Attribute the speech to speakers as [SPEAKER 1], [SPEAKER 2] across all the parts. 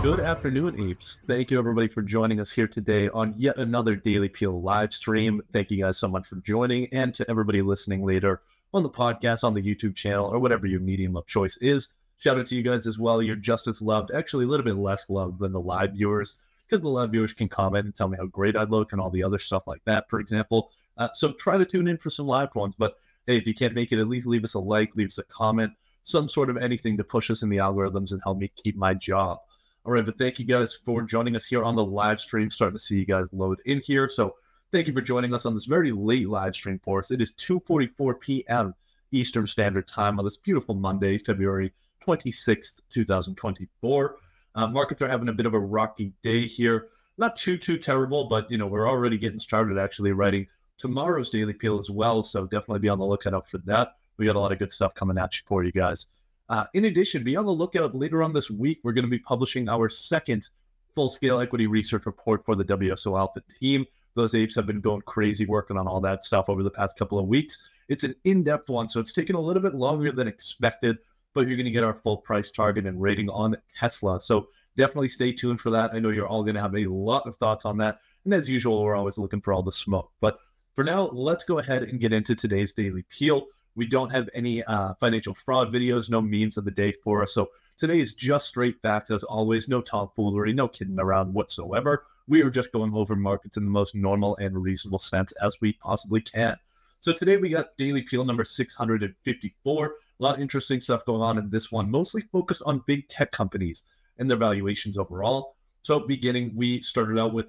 [SPEAKER 1] Good afternoon, apes. Thank you, everybody, for joining us here today on yet another Daily Peel live stream. Thank you guys so much for joining, and to everybody listening later on the podcast, on the YouTube channel, or whatever your medium of choice is. Shout out to you guys as well. You're just as loved, actually, a little bit less loved than the live viewers, because the live viewers can comment and tell me how great I look and all the other stuff like that, for example. Uh, so try to tune in for some live ones. But hey, if you can't make it, at least leave us a like, leave us a comment, some sort of anything to push us in the algorithms and help me keep my job. All right, but thank you guys for joining us here on the live stream. Starting to see you guys load in here. So thank you for joining us on this very late live stream for us. It is 2:44 p.m. Eastern Standard Time on this beautiful Monday, February 26th, 2024. Uh, markets are having a bit of a rocky day here. Not too too terrible, but you know we're already getting started actually writing tomorrow's daily peel as well. So definitely be on the lookout for that. We got a lot of good stuff coming at you for you guys. Uh, in addition, be on the lookout later on this week. We're going to be publishing our second full scale equity research report for the WSO Alpha team. Those apes have been going crazy working on all that stuff over the past couple of weeks. It's an in depth one, so it's taken a little bit longer than expected, but you're going to get our full price target and rating on Tesla. So definitely stay tuned for that. I know you're all going to have a lot of thoughts on that. And as usual, we're always looking for all the smoke. But for now, let's go ahead and get into today's daily peel. We don't have any uh, financial fraud videos, no memes of the day for us. So today is just straight facts, as always. No tomfoolery, no kidding around whatsoever. We are just going over markets in the most normal and reasonable sense as we possibly can. So today we got daily peel number 654. A lot of interesting stuff going on in this one, mostly focused on big tech companies and their valuations overall. So beginning, we started out with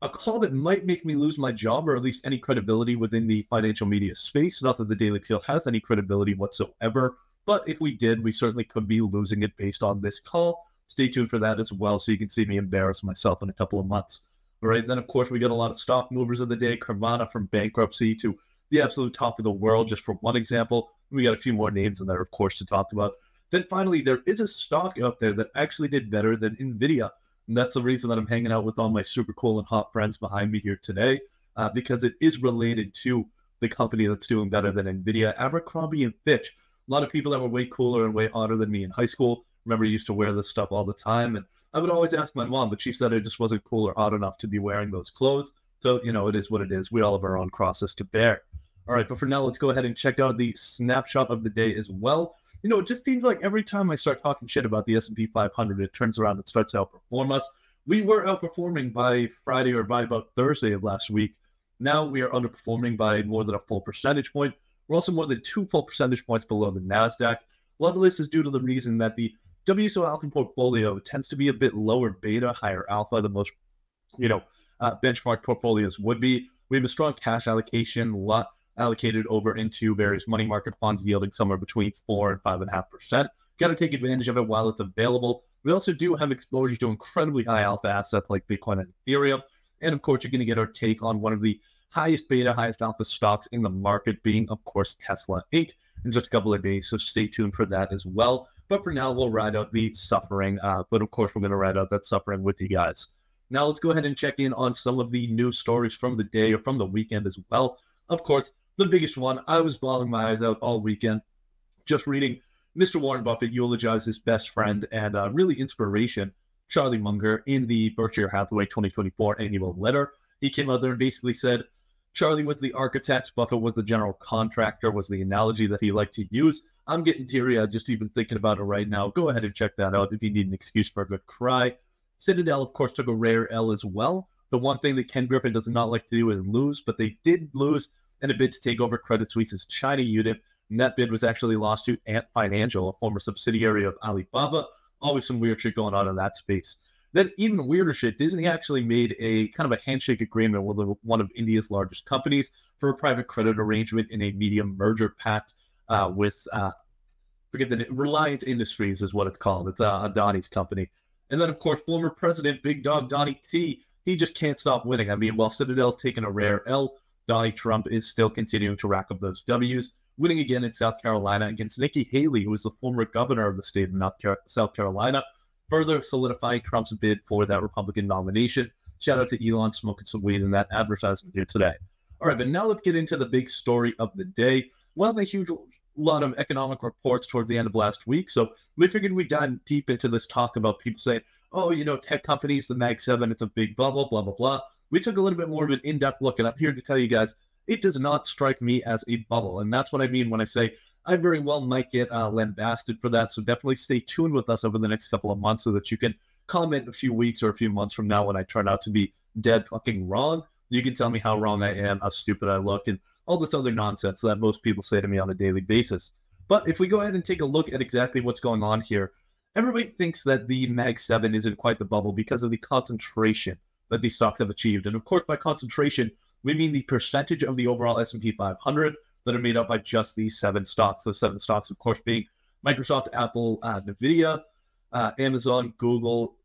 [SPEAKER 1] a call that might make me lose my job or at least any credibility within the financial media space. Not that the Daily Peel has any credibility whatsoever, but if we did, we certainly could be losing it based on this call. Stay tuned for that as well so you can see me embarrass myself in a couple of months. All right, then of course we got a lot of stock movers of the day, Carvana from bankruptcy to the absolute top of the world, just for one example. We got a few more names in there, of course, to talk about. Then finally, there is a stock out there that actually did better than Nvidia. And that's the reason that I'm hanging out with all my super cool and hot friends behind me here today, uh, because it is related to the company that's doing better than NVIDIA, Abercrombie and Fitch. A lot of people that were way cooler and way hotter than me in high school. Remember, I used to wear this stuff all the time. And I would always ask my mom, but she said I just wasn't cool or hot enough to be wearing those clothes. So, you know, it is what it is. We all have our own crosses to bear. All right, but for now, let's go ahead and check out the snapshot of the day as well you know, it just seems like every time I start talking shit about the S&P 500, it turns around and starts to outperform us. We were outperforming by Friday or by about Thursday of last week. Now we are underperforming by more than a full percentage point. We're also more than two full percentage points below the NASDAQ. A lot of this is due to the reason that the WSO Alpha portfolio tends to be a bit lower beta, higher alpha than most, you know, uh, benchmark portfolios would be. We have a strong cash allocation, a lot allocated over into various money market funds yielding somewhere between four and five and a half percent. Got to take advantage of it while it's available. We also do have exposure to incredibly high alpha assets like Bitcoin and Ethereum. And of course, you're going to get our take on one of the highest beta, highest alpha stocks in the market, being, of course, Tesla Inc. in just a couple of days. So stay tuned for that as well. But for now, we'll ride out the suffering. Uh, but of course, we're going to ride out that suffering with you guys. Now, let's go ahead and check in on some of the news stories from the day or from the weekend as well. Of course, the biggest one. I was bawling my eyes out all weekend just reading Mr. Warren Buffett eulogize his best friend and uh, really inspiration, Charlie Munger, in the Berkshire Hathaway 2024 annual letter. He came out there and basically said Charlie was the architect, Buffett was the general contractor, was the analogy that he liked to use. I'm getting teary eyed just even thinking about it right now. Go ahead and check that out if you need an excuse for a good cry. Citadel, of course, took a rare L as well. The one thing that Ken Griffin does not like to do is lose, but they did lose in a bid to take over Credit Suisse's China unit. And that bid was actually lost to Ant Financial, a former subsidiary of Alibaba. Always some weird shit going on in that space. Then, even weirder shit, Disney actually made a kind of a handshake agreement with one of India's largest companies for a private credit arrangement in a medium merger pact uh, with, uh, forget the name, Reliance Industries is what it's called. It's uh, Adani's company. And then, of course, former president Big Dog Donnie T, he just can't stop winning. I mean, while Citadel's taken a rare L, Donald Trump is still continuing to rack up those W's, winning again in South Carolina against Nikki Haley, who is the former governor of the state of South Carolina, further solidifying Trump's bid for that Republican nomination. Shout out to Elon smoking some weed in that advertisement here today. All right, but now let's get into the big story of the day. Wasn't a huge lot of economic reports towards the end of last week, so we figured we'd dive deep into this talk about people saying, oh, you know, tech companies, the Mag 7, it's a big bubble, blah, blah, blah. We took a little bit more of an in depth look, and I'm here to tell you guys it does not strike me as a bubble. And that's what I mean when I say I very well might get uh, lambasted for that. So definitely stay tuned with us over the next couple of months so that you can comment a few weeks or a few months from now when I turn out to be dead fucking wrong. You can tell me how wrong I am, how stupid I look, and all this other nonsense that most people say to me on a daily basis. But if we go ahead and take a look at exactly what's going on here, everybody thinks that the Mag 7 isn't quite the bubble because of the concentration that these stocks have achieved. And of course, by concentration, we mean the percentage of the overall S&P 500 that are made up by just these seven stocks. Those seven stocks, of course, being Microsoft, Apple, uh, Nvidia, uh, Amazon, Google,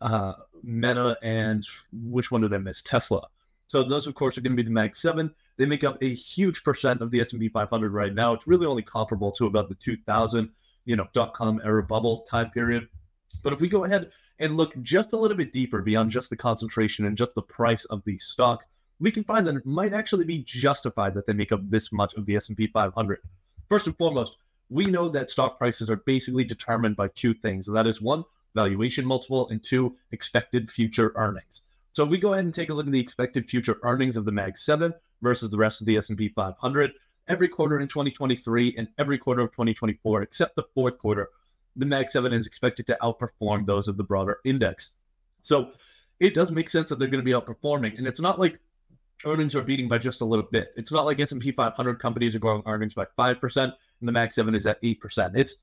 [SPEAKER 1] uh, Meta, and which one did I miss? Tesla. So those, of course, are going to be the Mag 7. They make up a huge percent of the S&P 500 right now. It's really only comparable to about the 2000, you know, dot-com era bubble time period. But if we go ahead and look just a little bit deeper beyond just the concentration and just the price of these stocks, we can find that it might actually be justified that they make up this much of the S&P 500. First and foremost, we know that stock prices are basically determined by two things. And that is one, valuation multiple, and two, expected future earnings. So we go ahead and take a look at the expected future earnings of the Mag 7 versus the rest of the S&P 500, every quarter in 2023 and every quarter of 2024, except the fourth quarter, the Mag 7 is expected to outperform those of the broader index. So it does make sense that they're going to be outperforming. And it's not like earnings are beating by just a little bit. It's not like S&P 500 companies are growing earnings by 5% and the Mag 7 is at 8%. It's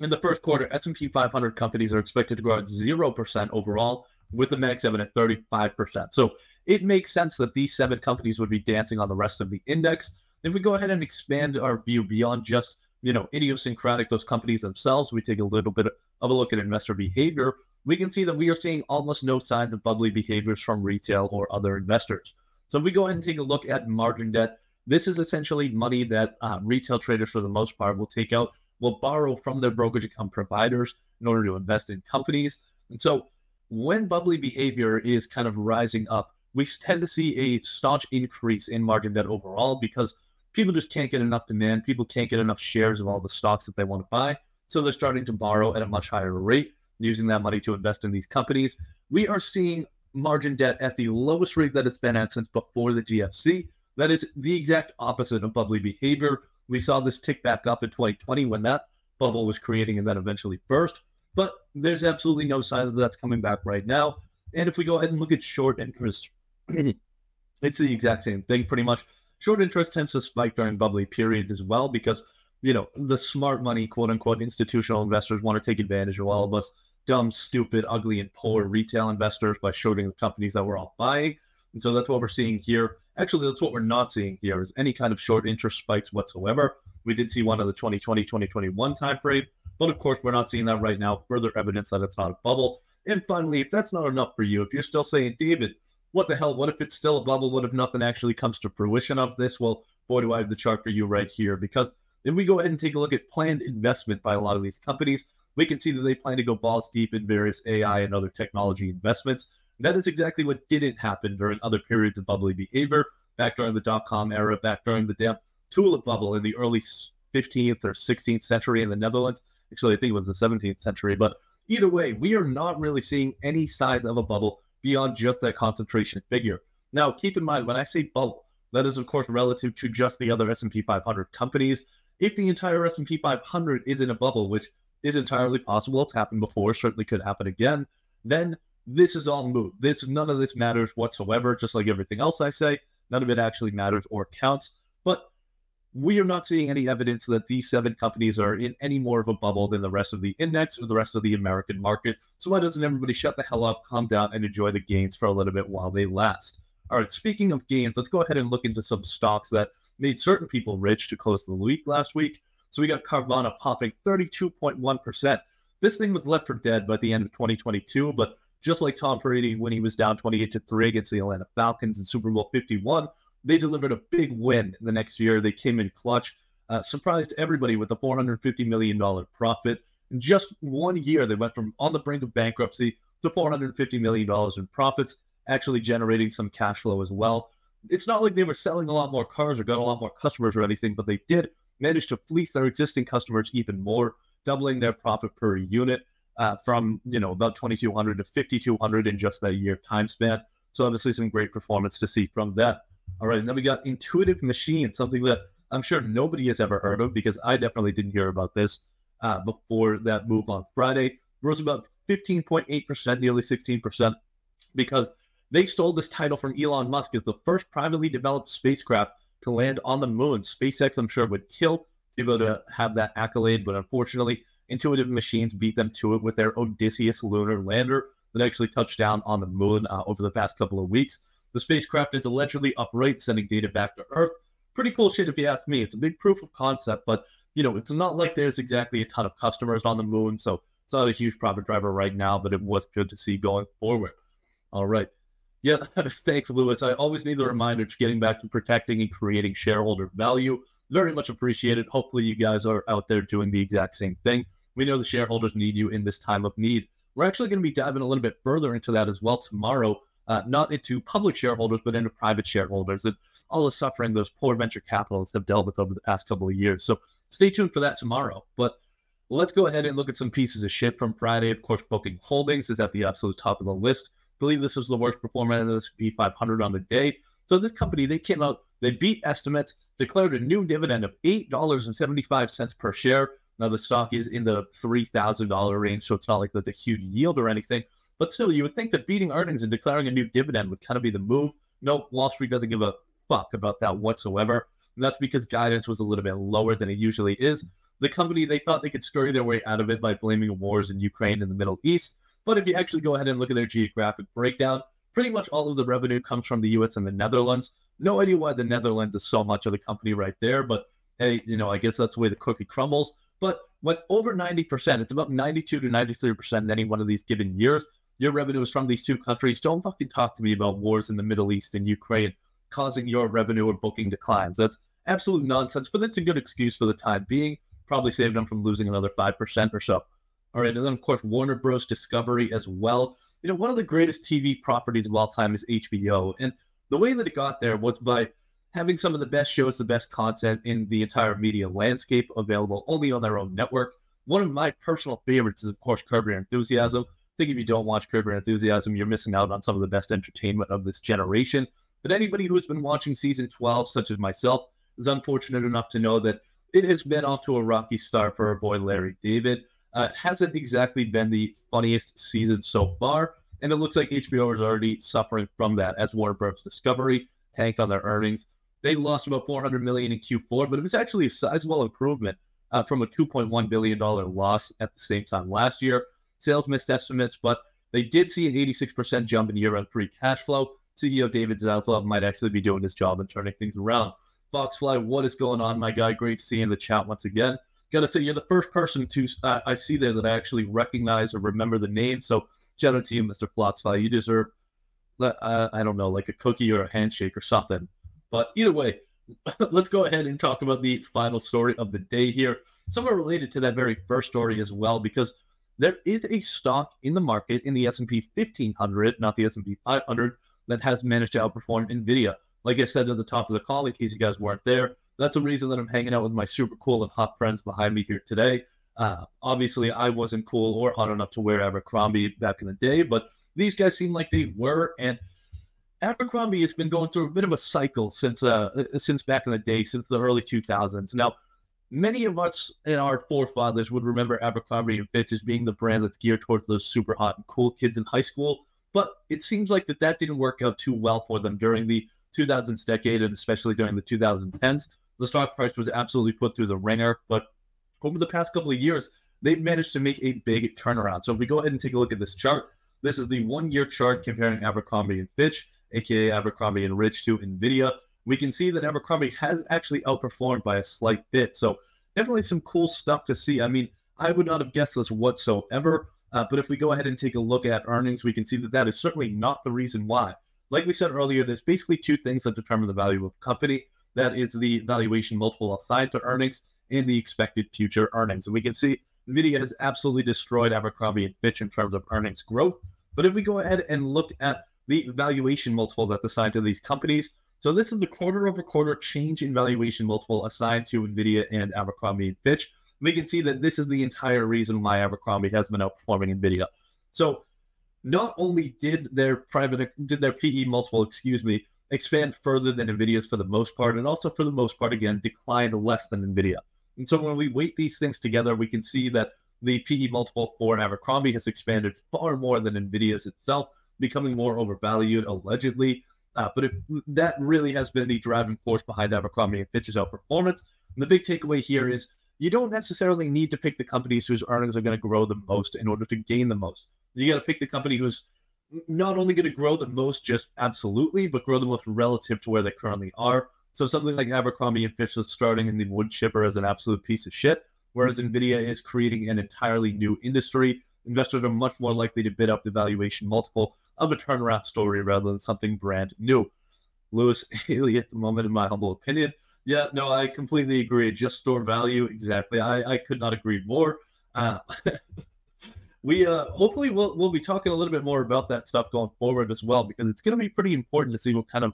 [SPEAKER 1] in the first quarter, S&P 500 companies are expected to grow at 0% overall with the Mag 7 at 35%. So it makes sense that these seven companies would be dancing on the rest of the index. If we go ahead and expand our view beyond just, you know, idiosyncratic those companies themselves, we take a little bit of a look at investor behavior, we can see that we are seeing almost no signs of bubbly behaviors from retail or other investors. So if we go ahead and take a look at margin debt, this is essentially money that uh, retail traders, for the most part, will take out, will borrow from their brokerage account providers in order to invest in companies. And so when bubbly behavior is kind of rising up, we tend to see a staunch increase in margin debt overall because people just can't get enough demand. People can't get enough shares of all the stocks that they want to buy. So they're starting to borrow at a much higher rate, using that money to invest in these companies. We are seeing margin debt at the lowest rate that it's been at since before the GFC. That is the exact opposite of bubbly behavior. We saw this tick back up in 2020 when that bubble was creating and then eventually burst. But there's absolutely no sign that that's coming back right now. And if we go ahead and look at short interest, it's the exact same thing pretty much. Short interest tends to spike during bubbly periods as well because, you know, the smart money, quote unquote, institutional investors want to take advantage of all of us dumb, stupid, ugly, and poor retail investors by shorting the companies that we're all buying. And so that's what we're seeing here. Actually, that's what we're not seeing here is any kind of short interest spikes whatsoever. We did see one in the 2020, 2021 timeframe, but of course, we're not seeing that right now. Further evidence that it's not a bubble. And finally, if that's not enough for you, if you're still saying, David, what the hell? What if it's still a bubble? What if nothing actually comes to fruition of this? Well, boy, do I have the chart for you right here. Because if we go ahead and take a look at planned investment by a lot of these companies, we can see that they plan to go balls deep in various AI and other technology investments. That is exactly what didn't happen during other periods of bubbly behavior, back during the dot com era, back during the damn tulip bubble in the early 15th or 16th century in the Netherlands. Actually, I think it was the 17th century. But either way, we are not really seeing any signs of a bubble beyond just that concentration figure. Now, keep in mind when I say bubble, that is of course relative to just the other S&P 500 companies. If the entire S&P 500 is in a bubble, which is entirely possible. It's happened before, certainly could happen again. Then this is all moot. This none of this matters whatsoever. Just like everything else I say, none of it actually matters or counts. We are not seeing any evidence that these seven companies are in any more of a bubble than the rest of the index or the rest of the American market. So why doesn't everybody shut the hell up, calm down, and enjoy the gains for a little bit while they last? All right, speaking of gains, let's go ahead and look into some stocks that made certain people rich to close the week last week. So we got Carvana popping 32.1%. This thing was left for dead by the end of 2022, but just like Tom Brady when he was down 28 to 3 against the Atlanta Falcons in Super Bowl 51, they delivered a big win the next year. They came in clutch, uh, surprised everybody with a $450 million profit. In just one year, they went from on the brink of bankruptcy to $450 million in profits, actually generating some cash flow as well. It's not like they were selling a lot more cars or got a lot more customers or anything, but they did manage to fleece their existing customers even more, doubling their profit per unit. uh, from you know about 2200 to 5200 in just that year time span. So obviously some great performance to see from that. All right, and then we got Intuitive Machine, something that I'm sure nobody has ever heard of because I definitely didn't hear about this uh, before that move on Friday. Rose about 15.8%, nearly 16%, because they stole this title from Elon Musk as the first privately developed spacecraft to land on the moon. SpaceX, I'm sure, would kill to be able to have that accolade, but unfortunately, Intuitive Machines beat them to it with their Odysseus lunar lander that actually touched down on the moon uh, over the past couple of weeks. The spacecraft is allegedly upright, sending data back to Earth. Pretty cool shit if you ask me. It's a big proof of concept, but you know, it's not like there's exactly a ton of customers on the moon, so it's not a huge profit driver right now, but it was good to see going forward. All right. Yeah, thanks, Lewis. I always need the reminder to getting back to protecting and creating shareholder value. Very much appreciated. Hopefully, you guys are out there doing the exact same thing. We know the shareholders need you in this time of need. We're actually going to be diving a little bit further into that as well tomorrow, uh, not into public shareholders, but into private shareholders and all the suffering those poor venture capitalists have dealt with over the past couple of years. So stay tuned for that tomorrow. But let's go ahead and look at some pieces of shit from Friday. Of course, Booking Holdings is at the absolute top of the list. I believe this was the worst performer in the S&P 500 on the day. So this company, they came out, they beat estimates, declared a new dividend of $8.75 per share, now the stock is in the three thousand dollar range, so it's not like that's a huge yield or anything. But still, you would think that beating mm-hmm. earnings and declaring a new dividend would kind of be the move. No, Wall Street doesn't give a fuck about that whatsoever. And that's because guidance was a little bit lower than it usually is. The company they thought they could scurry their way out of it by blaming wars in Ukraine and the Middle East. But if you actually go ahead and look at their geographic breakdown, pretty much all of the revenue comes from the US and the Netherlands. No idea why the Netherlands is so much of the company right there, but hey, you know, I guess that's the way the cookie crumbles. But when over 90%, it's about 92 to 93% in any one of these given years, your revenue is from these two countries. Don't fucking talk to me about wars in the Middle East and Ukraine causing your revenue or booking declines. That's absolute nonsense, but that's a good excuse for the time being. Probably saved them from losing another 5% or so. All right. And then, of course, Warner Bros. Discovery as well. You know, one of the greatest TV properties of all time is HBO. And the way that it got there was by having some of the best shows, the best content in the entire media landscape available only on their own network. One of my personal favorites is, of course, Curb Your Enthusiasm. Think if you don't watch Curb Your Enthusiasm, you're missing out on some of the best entertainment of this generation. But anybody who's been watching season 12, such as myself, is unfortunate enough to know that it has been off to a rocky start for our boy Larry David. Uh, hasn't exactly been the funniest season so far, and it looks like HBO is already suffering from that as Warner Bros. Discovery tanked on their earnings. They lost about 400 million in Q4, but it was actually a sizable improvement uh, from a 2.1 billion dollar loss at the same time last year. Sales missed estimates, but they did see an 86% jump in year-end free cash flow. CEO David Zaslav might actually be doing his job and turning things around. Foxfly, what is going on, my guy? Great seeing the chat once again. Gotta say, you're the first person to uh, I see there that I actually recognize or remember the name. So shout out to you, Mr. Foxfly. You deserve, uh, I don't know, like a cookie or a handshake or something. But either way, let's go ahead and talk about the final story of the day here. Somewhat related to that very first story as well, because there is a stock in the market in the S&P 1500, not the S&P 500, that has managed to outperform Nvidia. Like I said at the top of the call, in case you guys weren't there, that's the reason that I'm hanging out with my super cool and hot friends behind me here today. Uh, obviously, I wasn't cool or hot enough to wear Abercrombie back in the day, but these guys seem like they were, and Abercrombie has been going through a bit of a cycle since uh since back in the day, since the early 2000s. Now, many of us and our forefathers would remember Abercrombie and Fitch as being the brand that's geared towards those super hot and cool kids in high school. But it seems like that that didn't work out too well for them during the 2000s decade and especially during the 2010s. The stock price was absolutely put through the ringer, but over the past couple of years, they've managed to make a big turnaround. So if we go ahead and take a look at this chart, this is the one-year chart comparing Abercrombie and Fitch aka Abercrombie and Rich to NVIDIA, we can see that Abercrombie has actually outperformed by a slight bit. So definitely some cool stuff to see. I mean, I would not have guessed this whatsoever. Uh, but if we go ahead and take a look at earnings, we can see that that is certainly not the reason why. Like we said earlier, there's basically two things that determine the value of a company. That is the valuation multiple assigned to earnings and the expected future earnings. And we can see NVIDIA has absolutely destroyed Abercrombie and Fitch in terms of earnings growth. But if we go ahead and look at the valuation multiple that's assigned to these companies. So this is the quarter over quarter change in valuation multiple assigned to NVIDIA and Abercrombie and Fitch. we can see that this is the entire reason why Abercrombie has been outperforming Nvidia. So not only did their private did their PE multiple, excuse me, expand further than Nvidia's for the most part, and also for the most part again declined less than Nvidia. And so when we weight these things together, we can see that the PE multiple for Abercrombie has expanded far more than Nvidia's itself, becoming more overvalued allegedly. Uh, but it, that really has been the driving force behind Abercrombie and Fitch's outperformance. And the big takeaway here is you don't necessarily need to pick the companies whose earnings are going to grow the most in order to gain the most. You got to pick the company who's not only going to grow the most just absolutely, but grow the most relative to where they currently are. So something like Abercrombie and Fitch is starting in the wood chipper as an absolute piece of shit, whereas Nvidia is creating an entirely new industry. Investors are much more likely to bid up the valuation multiple of a turnaround story rather than something brand new. Louis Haley, at the moment, in my humble opinion, yeah, no, I completely agree. Just store value, exactly. I, I could not agree more. Uh, we uh, hopefully we'll we'll be talking a little bit more about that stuff going forward as well because it's going to be pretty important to see what kind of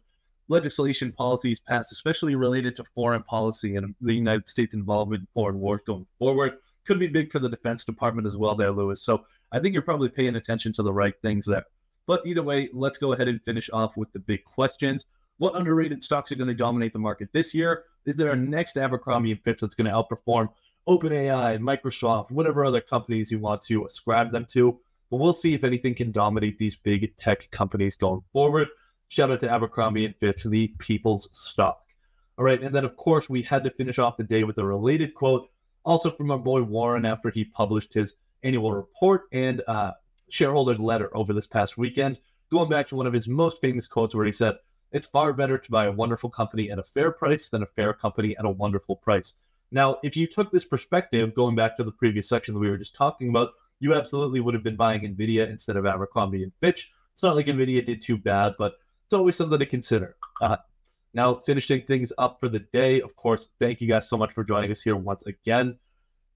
[SPEAKER 1] legislation policies pass, especially related to foreign policy and the United States involvement in foreign wars going forward. Could be big for the Defense Department as well, there, Louis. So I think you're probably paying attention to the right things there. But either way, let's go ahead and finish off with the big questions. What underrated stocks are going to dominate the market this year? Is there a next Abercrombie and Fitch that's going to outperform OpenAI, Microsoft, whatever other companies you want to ascribe them to? But we'll see if anything can dominate these big tech companies going forward. Shout out to Abercrombie and Fitch, the people's stock. All right, and then of course we had to finish off the day with a related quote, also from our boy Warren after he published his annual report and uh, shareholder letter over this past weekend, going back to one of his most famous quotes where he said, it's far better to buy a wonderful company at a fair price than a fair company at a wonderful price. Now, if you took this perspective, going back to the previous section that we were just talking about, you absolutely would have been buying Nvidia instead of Abercrombie and Fitch. It's not like Nvidia did too bad, but it's always something to consider. Uh, now, finishing things up for the day, of course, thank you guys so much for joining us here once again.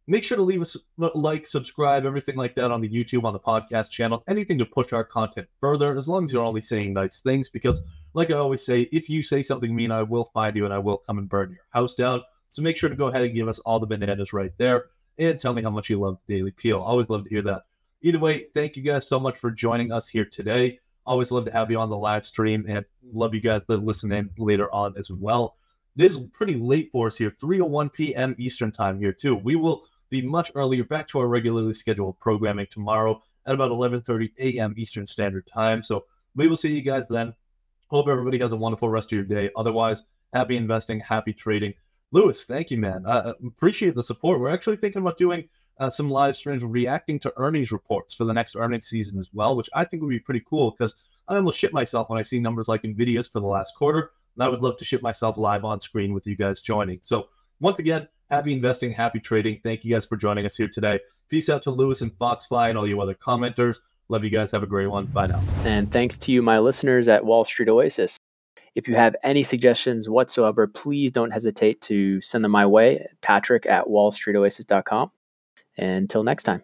[SPEAKER 1] Make sure to leave us like, subscribe, everything like that on the YouTube, on the podcast channel, anything to push our content further, as long as you're only saying nice things. Because, like I always say, if you say something mean, I will find you and I will come and burn your house down. So make sure to go ahead and give us all the bananas right there and tell me how much you love Daily Peel. Always love to hear that. Either way, thank you guys so much for joining us here today. Always love to have you on the live stream and love you guys that listen in later on as well. It is pretty late for us here, 3:01 p.m. Eastern time here too. We will be much earlier, back to our regularly scheduled programming tomorrow at about 11:30 a.m. Eastern Standard Time. So we will see you guys then. Hope everybody has a wonderful rest of your day. Otherwise, happy investing, happy trading. Louis, thank you, man. I appreciate the support. We're actually thinking about doing uh, some live streams reacting to earnings reports for the next earnings season as well, which I think would be pretty cool because I almost shit myself when I see numbers like Nvidia's for the last quarter. And I would love to ship myself live on screen with you guys joining. So once again, happy investing, happy trading. Thank you guys for joining us here today. Peace out to Lewis and Foxfly and all you other commenters. Love you guys. Have a great one. Bye now.
[SPEAKER 2] And thanks to you, my listeners at Wall Street Oasis. If you have any suggestions whatsoever, please don't hesitate to send them my way, patrick at wallstreetoasis.com. Until next time.